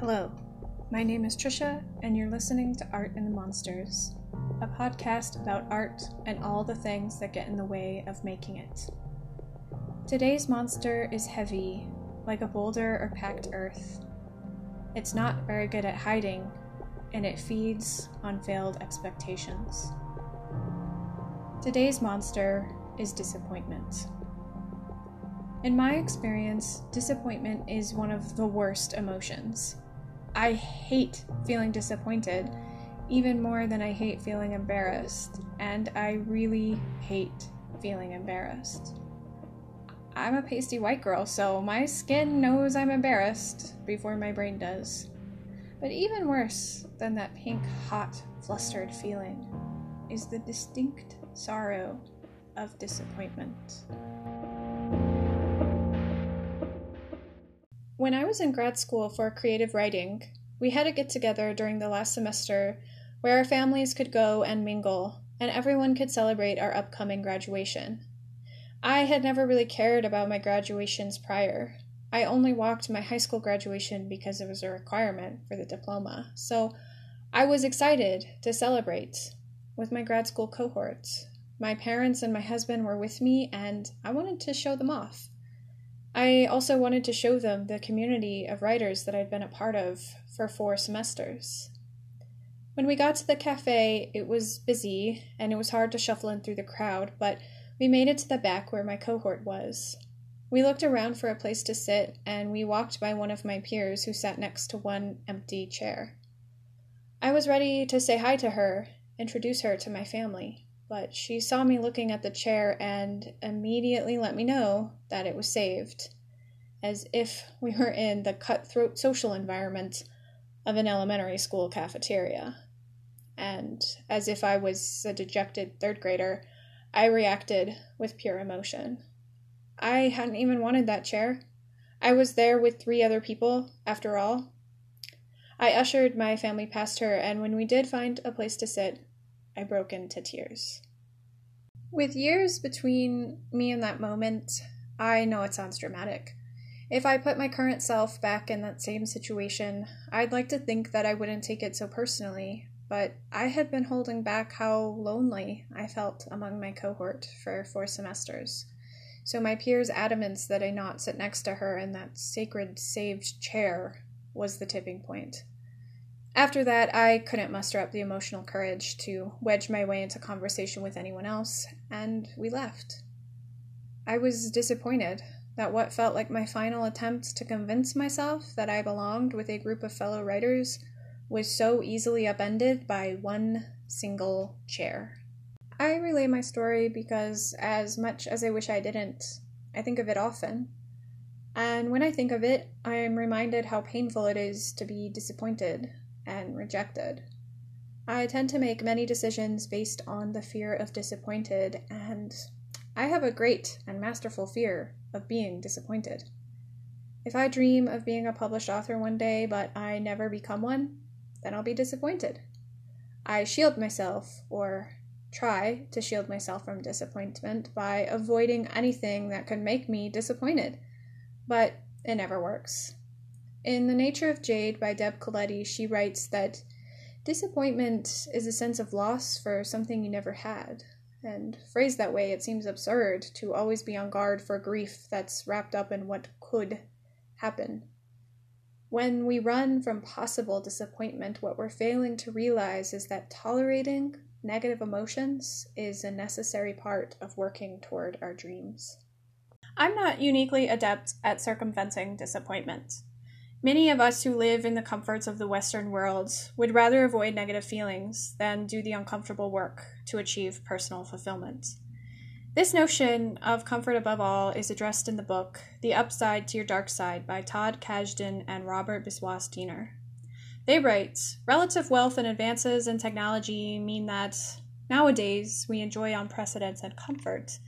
Hello, my name is Trisha, and you're listening to Art and the Monsters, a podcast about art and all the things that get in the way of making it. Today's monster is heavy, like a boulder or packed earth. It's not very good at hiding, and it feeds on failed expectations. Today's monster is disappointment. In my experience, disappointment is one of the worst emotions. I hate feeling disappointed even more than I hate feeling embarrassed, and I really hate feeling embarrassed. I'm a pasty white girl, so my skin knows I'm embarrassed before my brain does. But even worse than that pink, hot, flustered feeling is the distinct sorrow of disappointment. When I was in grad school for creative writing, we had a get together during the last semester where our families could go and mingle, and everyone could celebrate our upcoming graduation. I had never really cared about my graduations prior. I only walked my high school graduation because it was a requirement for the diploma, so I was excited to celebrate with my grad school cohorts. My parents and my husband were with me, and I wanted to show them off. I also wanted to show them the community of writers that I'd been a part of for four semesters. When we got to the cafe, it was busy and it was hard to shuffle in through the crowd, but we made it to the back where my cohort was. We looked around for a place to sit and we walked by one of my peers who sat next to one empty chair. I was ready to say hi to her, introduce her to my family but she saw me looking at the chair and immediately let me know that it was saved, as if we were in the cutthroat social environment of an elementary school cafeteria. And as if I was a dejected third grader, I reacted with pure emotion. I hadn't even wanted that chair. I was there with three other people, after all. I ushered my family past her, and when we did find a place to sit, I broke into tears. With years between me and that moment, I know it sounds dramatic. If I put my current self back in that same situation, I'd like to think that I wouldn't take it so personally, but I had been holding back how lonely I felt among my cohort for four semesters. So my peers' adamance that I not sit next to her in that sacred saved chair was the tipping point. After that, I couldn't muster up the emotional courage to wedge my way into conversation with anyone else, and we left. I was disappointed that what felt like my final attempt to convince myself that I belonged with a group of fellow writers was so easily upended by one single chair. I relay my story because, as much as I wish I didn't, I think of it often. And when I think of it, I am reminded how painful it is to be disappointed and rejected. I tend to make many decisions based on the fear of disappointed, and I have a great and masterful fear of being disappointed. If I dream of being a published author one day, but I never become one, then I'll be disappointed. I shield myself, or try to shield myself from disappointment by avoiding anything that could make me disappointed, but it never works. In The Nature of Jade by Deb Caletti, she writes that disappointment is a sense of loss for something you never had. And phrased that way, it seems absurd to always be on guard for grief that's wrapped up in what could happen. When we run from possible disappointment, what we're failing to realize is that tolerating negative emotions is a necessary part of working toward our dreams. I'm not uniquely adept at circumventing disappointment. Many of us who live in the comforts of the Western world would rather avoid negative feelings than do the uncomfortable work to achieve personal fulfillment. This notion of comfort above all is addressed in the book The Upside to Your Dark Side by Todd Kashdan and Robert Biswas Diener. They write Relative wealth and advances in technology mean that nowadays we enjoy unprecedented comfort,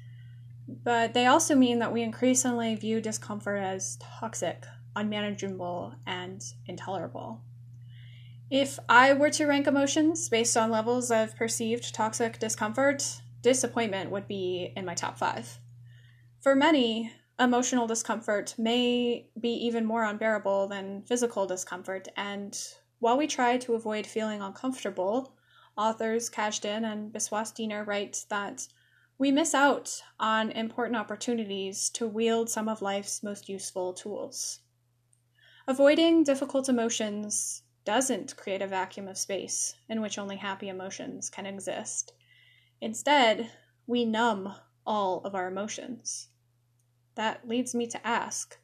but they also mean that we increasingly view discomfort as toxic unmanageable, and intolerable. If I were to rank emotions based on levels of perceived toxic discomfort, disappointment would be in my top five. For many, Emotional discomfort may be even more unbearable than physical discomfort, and while we try to avoid feeling uncomfortable, authors Kashdan and Biswas Diener write that we miss out on important opportunities to wield some of life's most useful tools. Avoiding difficult emotions doesn't create a vacuum of space in which only happy emotions can exist. Instead, we numb all of our emotions. That leads me to ask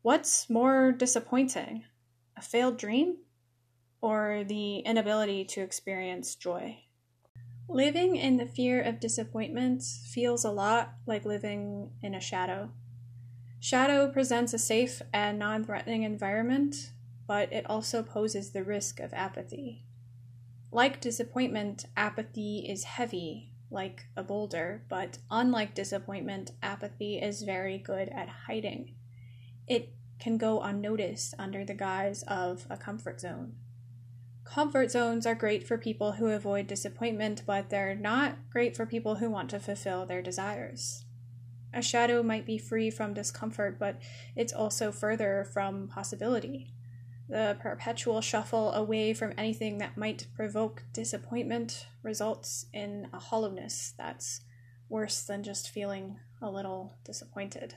what's more disappointing, a failed dream or the inability to experience joy? Living in the fear of disappointment feels a lot like living in a shadow. Shadow presents a safe and non threatening environment, but it also poses the risk of apathy. Like disappointment, apathy is heavy, like a boulder, but unlike disappointment, apathy is very good at hiding. It can go unnoticed under the guise of a comfort zone. Comfort zones are great for people who avoid disappointment, but they're not great for people who want to fulfill their desires. A shadow might be free from discomfort, but it's also further from possibility. The perpetual shuffle away from anything that might provoke disappointment results in a hollowness that's worse than just feeling a little disappointed.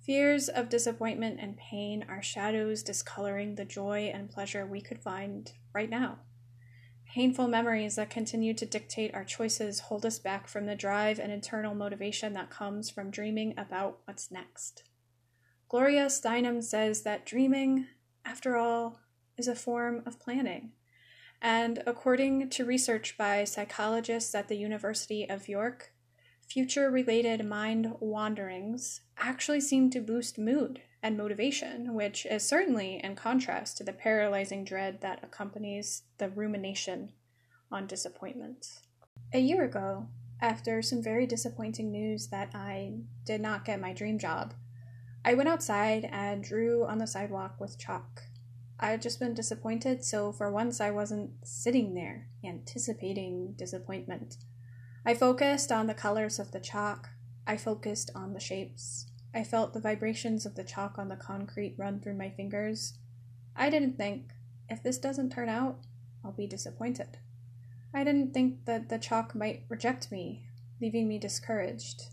Fears of disappointment and pain are shadows discoloring the joy and pleasure we could find right now. Painful memories that continue to dictate our choices hold us back from the drive and internal motivation that comes from dreaming about what's next. Gloria Steinem says that dreaming, after all, is a form of planning. And according to research by psychologists at the University of York, future related mind wanderings actually seem to boost mood and motivation, which is certainly in contrast to the paralyzing dread that accompanies the rumination on disappointment. A year ago, after some very disappointing news that I did not get my dream job, I went outside and drew on the sidewalk with chalk. I had just been disappointed, so for once I wasn't sitting there anticipating disappointment. I focused on the colors of the chalk. I focused on the shapes. I felt the vibrations of the chalk on the concrete run through my fingers. I didn't think, if this doesn't turn out, I'll be disappointed. I didn't think that the chalk might reject me, leaving me discouraged.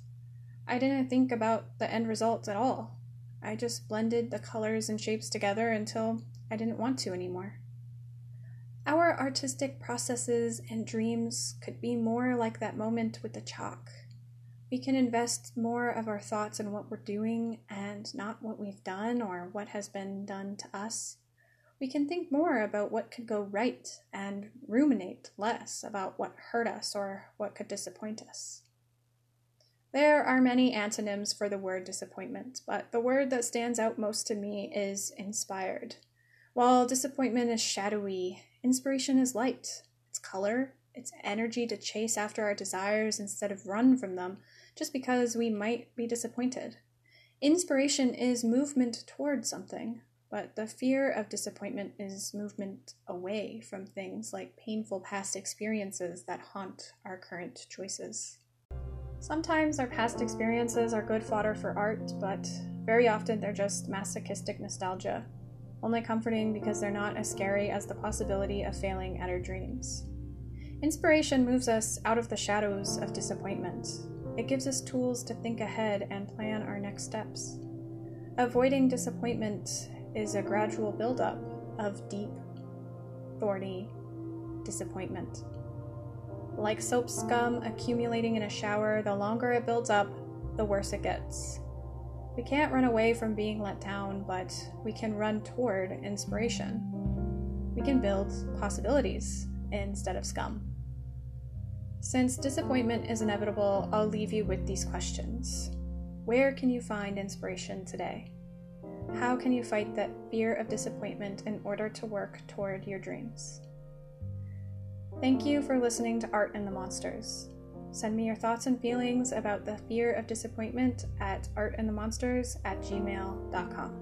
I didn't think about the end result at all. I just blended the colors and shapes together until I didn't want to anymore. Our artistic processes and dreams could be more like that moment with the chalk. We can invest more of our thoughts in what we're doing and not what we've done or what has been done to us. We can think more about what could go right and ruminate less about what hurt us or what could disappoint us. There are many antonyms for the word disappointment, but the word that stands out most to me is inspired. While disappointment is shadowy Inspiration is light, it's color, it's energy to chase after our desires instead of run from them just because we might be disappointed. Inspiration is movement toward something, but the fear of disappointment is movement away from things like painful past experiences that haunt our current choices. Sometimes our past experiences are good fodder for art, but very often they're just masochistic nostalgia only comforting because they're not as scary as the possibility of failing at our dreams. Inspiration moves us out of the shadows of disappointment. It gives us tools to think ahead and plan our next steps. Avoiding disappointment is a gradual buildup of deep, thorny disappointment. Like soap scum accumulating in a shower, the longer it builds up, the worse it gets. We can't run away from being let down, but we can run toward inspiration. We can build possibilities instead of scum. Since disappointment is inevitable, I'll leave you with these questions. Where can you find inspiration today? How can you fight that fear of disappointment in order to work toward your dreams? Thank you for listening to Art and the Monsters. Send me your thoughts and feelings about the fear of disappointment at artandthemonsters at gmail.com.